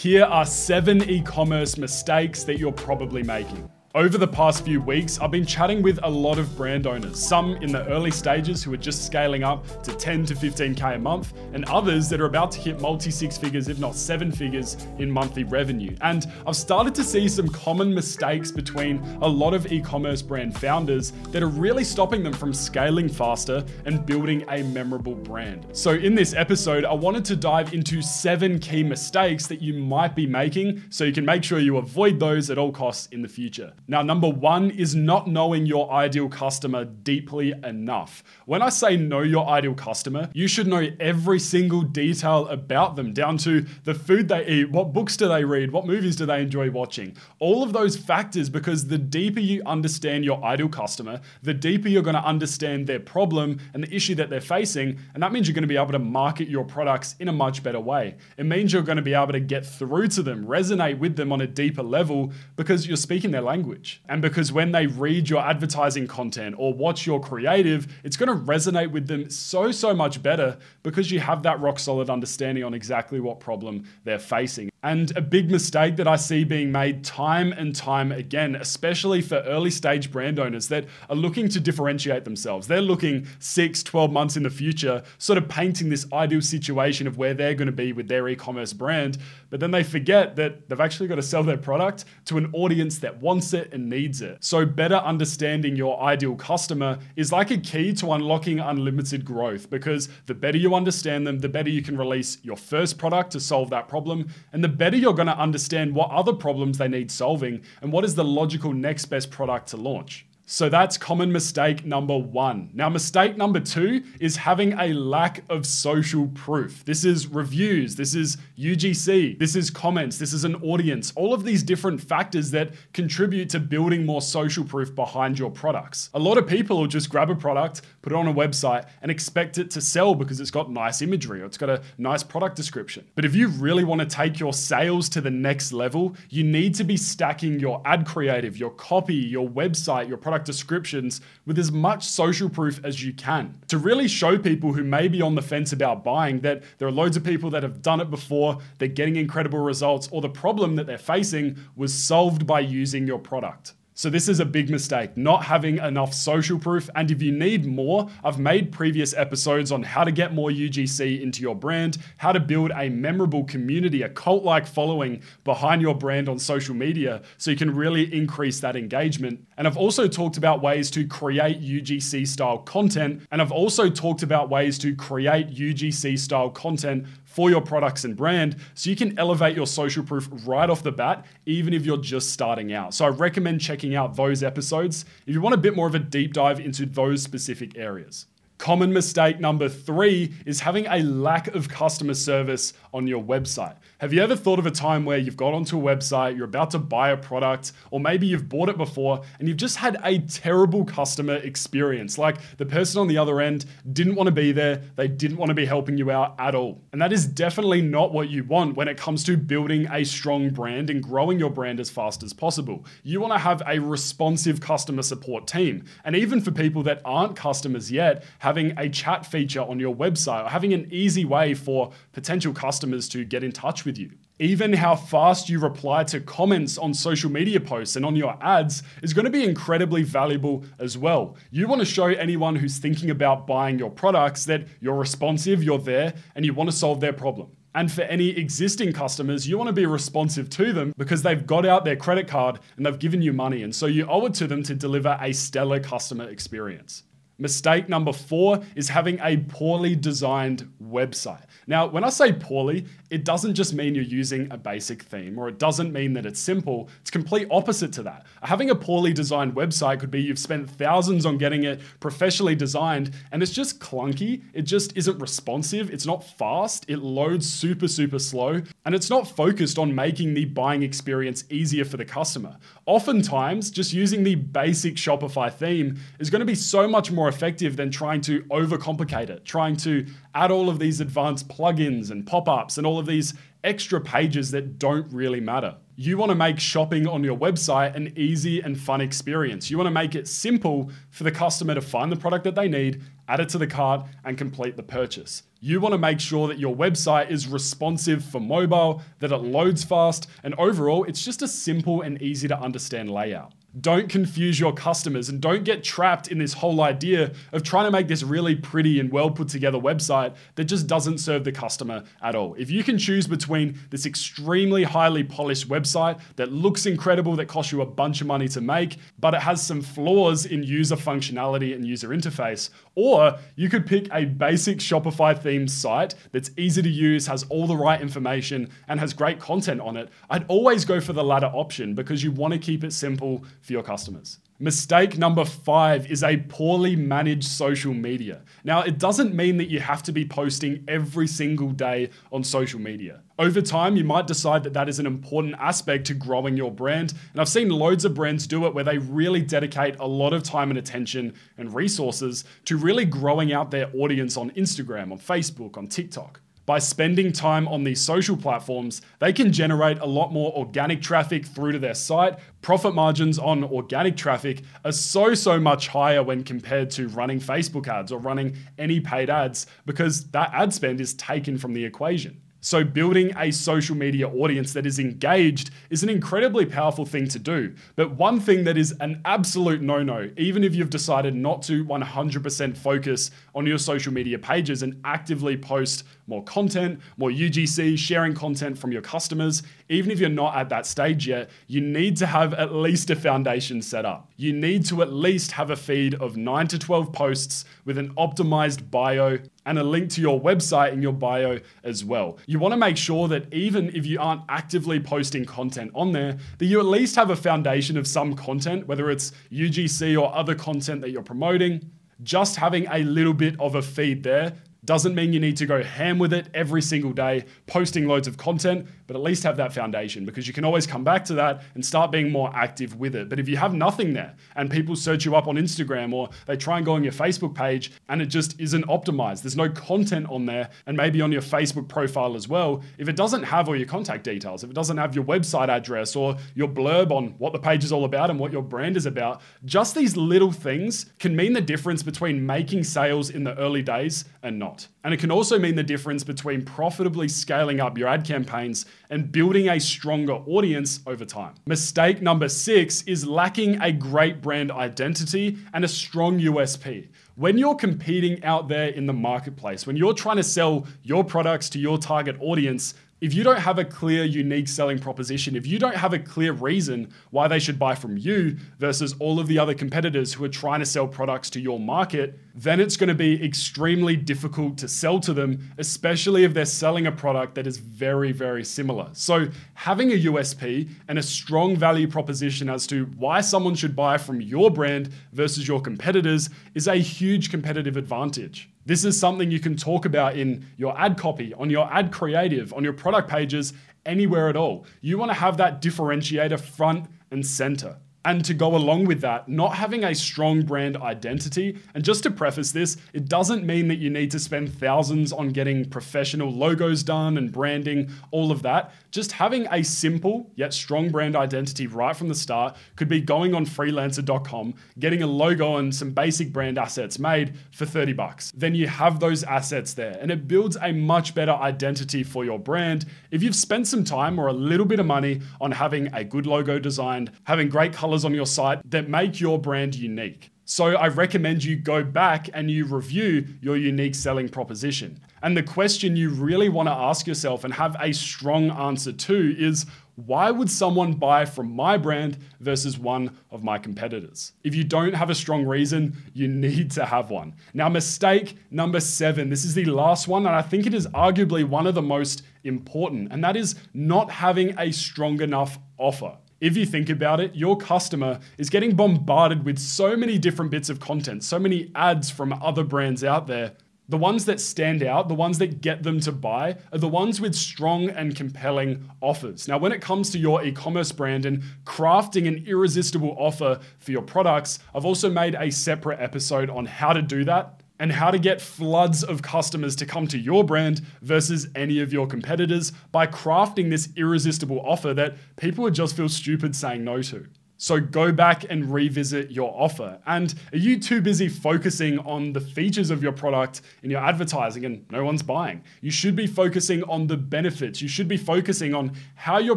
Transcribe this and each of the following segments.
Here are seven e commerce mistakes that you're probably making. Over the past few weeks, I've been chatting with a lot of brand owners, some in the early stages who are just scaling up to 10 to 15k a month, and others that are about to hit multi six figures, if not seven figures, in monthly revenue. And I've started to see some common mistakes between a lot of e commerce brand founders that are really stopping them from scaling faster and building a memorable brand. So, in this episode, I wanted to dive into seven key mistakes that you might be making so you can make sure you avoid those at all costs in the future. Now, number one is not knowing your ideal customer deeply enough. When I say know your ideal customer, you should know every single detail about them, down to the food they eat, what books do they read, what movies do they enjoy watching. All of those factors, because the deeper you understand your ideal customer, the deeper you're going to understand their problem and the issue that they're facing. And that means you're going to be able to market your products in a much better way. It means you're going to be able to get through to them, resonate with them on a deeper level because you're speaking their language language. And because when they read your advertising content or watch your creative, it's going to resonate with them so, so much better because you have that rock solid understanding on exactly what problem they're facing. And a big mistake that I see being made time and time again, especially for early stage brand owners that are looking to differentiate themselves. They're looking six, 12 months in the future, sort of painting this ideal situation of where they're going to be with their e commerce brand. But then they forget that they've actually got to sell their product to an audience that wants it and needs it. So, better understanding your ideal customer is like a key to unlocking unlimited growth because the better you understand them, the better you can release your first product to solve that problem. And the better you're going to understand what other problems they need solving and what is the logical next best product to launch. So that's common mistake number one. Now, mistake number two is having a lack of social proof. This is reviews, this is UGC, this is comments, this is an audience, all of these different factors that contribute to building more social proof behind your products. A lot of people will just grab a product, put it on a website, and expect it to sell because it's got nice imagery or it's got a nice product description. But if you really want to take your sales to the next level, you need to be stacking your ad creative, your copy, your website, your product product descriptions with as much social proof as you can to really show people who may be on the fence about buying that there are loads of people that have done it before, they're getting incredible results, or the problem that they're facing was solved by using your product. So, this is a big mistake, not having enough social proof. And if you need more, I've made previous episodes on how to get more UGC into your brand, how to build a memorable community, a cult like following behind your brand on social media so you can really increase that engagement. And I've also talked about ways to create UGC style content. And I've also talked about ways to create UGC style content for your products and brand so you can elevate your social proof right off the bat, even if you're just starting out. So I recommend checking out those episodes if you want a bit more of a deep dive into those specific areas. Common mistake number three is having a lack of customer service on your website. Have you ever thought of a time where you've got onto a website, you're about to buy a product, or maybe you've bought it before and you've just had a terrible customer experience? Like the person on the other end didn't want to be there, they didn't want to be helping you out at all. And that is definitely not what you want when it comes to building a strong brand and growing your brand as fast as possible. You want to have a responsive customer support team. And even for people that aren't customers yet, having a chat feature on your website or having an easy way for potential customers to get in touch with you. Even how fast you reply to comments on social media posts and on your ads is going to be incredibly valuable as well. You want to show anyone who's thinking about buying your products that you're responsive, you're there, and you want to solve their problem. And for any existing customers, you want to be responsive to them because they've got out their credit card and they've given you money. And so you owe it to them to deliver a stellar customer experience. Mistake number four is having a poorly designed website. Now, when I say poorly, it doesn't just mean you're using a basic theme or it doesn't mean that it's simple. It's complete opposite to that. Having a poorly designed website could be you've spent thousands on getting it professionally designed and it's just clunky. It just isn't responsive. It's not fast. It loads super, super slow and it's not focused on making the buying experience easier for the customer. Oftentimes, just using the basic Shopify theme is going to be so much more effective than trying to overcomplicate it, trying to add all of these advanced plugins and pop ups and all of these extra pages that don't really matter. You want to make shopping on your website an easy and fun experience. You want to make it simple for the customer to find the product that they need, add it to the cart, and complete the purchase. You want to make sure that your website is responsive for mobile, that it loads fast, and overall, it's just a simple and easy to understand layout. Don't confuse your customers and don't get trapped in this whole idea of trying to make this really pretty and well put together website that just doesn't serve the customer at all. If you can choose between this extremely highly polished website that looks incredible, that costs you a bunch of money to make, but it has some flaws in user functionality and user interface, or you could pick a basic Shopify themed site that's easy to use, has all the right information, and has great content on it, I'd always go for the latter option because you want to keep it simple for your customers. Mistake number five is a poorly managed social media. Now, it doesn't mean that you have to be posting every single day on social media. Over time, you might decide that that is an important aspect to growing your brand. And I've seen loads of brands do it where they really dedicate a lot of time and attention and resources to really growing out their audience on Instagram, on Facebook, on TikTok by spending time on these social platforms, they can generate a lot more organic traffic through to their site. Profit margins on organic traffic are so, so much higher when compared to running Facebook ads or running any paid ads because that ad spend is taken from the equation. So, building a social media audience that is engaged is an incredibly powerful thing to do. But one thing that is an absolute no no, even if you've decided not to 100% focus on your social media pages and actively post more content, more UGC, sharing content from your customers, even if you're not at that stage yet, you need to have at least a foundation set up. You need to at least have a feed of 9 to 12 posts with an optimized bio and a link to your website in your bio as well. You want to make sure that even if you aren't actively posting content on there, that you at least have a foundation of some content, whether it's UGC or other content that you're promoting. Just having a little bit of a feed there doesn't mean you need to go ham with it every single day, posting loads of content, but at least have that foundation because you can always come back to that and start being more active with it. But if you have nothing there and people search you up on Instagram or they try and go on your Facebook page and it just isn't optimized, there's no content on there, and maybe on your Facebook profile as well, if it doesn't have all your contact details, if it doesn't have your website address or your blurb on what the page is all about and what your brand is about, just these little things can mean the difference between making sales in the early days and not not. And it can also mean the difference between profitably scaling up your ad campaigns and building a stronger audience over time. Mistake number six is lacking a great brand identity and a strong USP. When you're competing out there in the marketplace, when you're trying to sell your products to your target audience, if you don't have a clear, unique selling proposition, if you don't have a clear reason why they should buy from you versus all of the other competitors who are trying to sell products to your market, then it's going to be extremely difficult to sell to them, especially if they're selling a product that is very, very similar. So, having a USP and a strong value proposition as to why someone should buy from your brand versus your competitors is a huge competitive advantage. This is something you can talk about in your ad copy, on your ad creative, on your product pages, anywhere at all. You want to have that differentiator front and center. And to go along with that, not having a strong brand identity. And just to preface this, it doesn't mean that you need to spend thousands on getting professional logos done and branding, all of that. Just having a simple yet strong brand identity right from the start could be going on freelancer.com, getting a logo and some basic brand assets made for 30 bucks. Then you have those assets there and it builds a much better identity for your brand. If you've spent some time or a little bit of money on having a good logo designed, having great colors on your site that make your brand unique. So I recommend you go back and you review your unique selling proposition. And the question you really want to ask yourself and have a strong answer to is why would someone buy from my brand versus one of my competitors? If you don't have a strong reason, you need to have one. Now, mistake number seven this is the last one, and I think it is arguably one of the most important, and that is not having a strong enough offer. If you think about it, your customer is getting bombarded with so many different bits of content, so many ads from other brands out there. The ones that stand out, the ones that get them to buy, are the ones with strong and compelling offers. Now, when it comes to your e commerce brand and crafting an irresistible offer for your products, I've also made a separate episode on how to do that and how to get floods of customers to come to your brand versus any of your competitors by crafting this irresistible offer that people would just feel stupid saying no to. So go back and revisit your offer. And are you too busy focusing on the features of your product in your advertising and no one's buying? You should be focusing on the benefits. You should be focusing on how your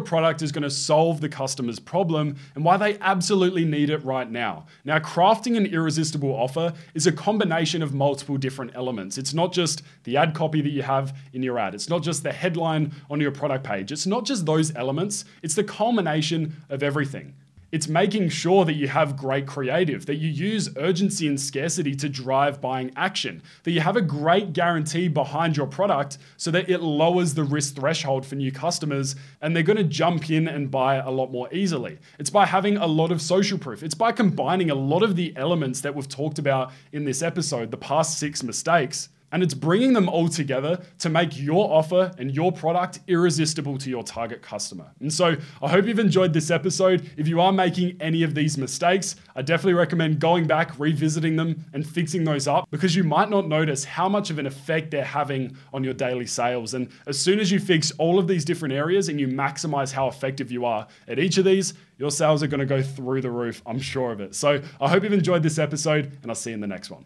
product is going to solve the customer's problem and why they absolutely need it right now. Now, crafting an irresistible offer is a combination of multiple different elements. It's not just the ad copy that you have in your ad, it's not just the headline on your product page, it's not just those elements, it's the culmination of everything. It's making sure that you have great creative, that you use urgency and scarcity to drive buying action, that you have a great guarantee behind your product so that it lowers the risk threshold for new customers and they're going to jump in and buy a lot more easily. It's by having a lot of social proof. It's by combining a lot of the elements that we've talked about in this episode, the past six mistakes, and it's bringing them all together to make your offer and your product irresistible to your target customer. And so I hope you've enjoyed this episode. If you are making any of these mistakes, I definitely recommend going back, revisiting them, and fixing those up because you might not notice how much of an effect they're having on your daily sales. And as soon as you fix all of these different areas and you maximize how effective you are at each of these, your sales are going to go through the roof. I'm sure of it. So I hope you've enjoyed this episode, and I'll see you in the next one.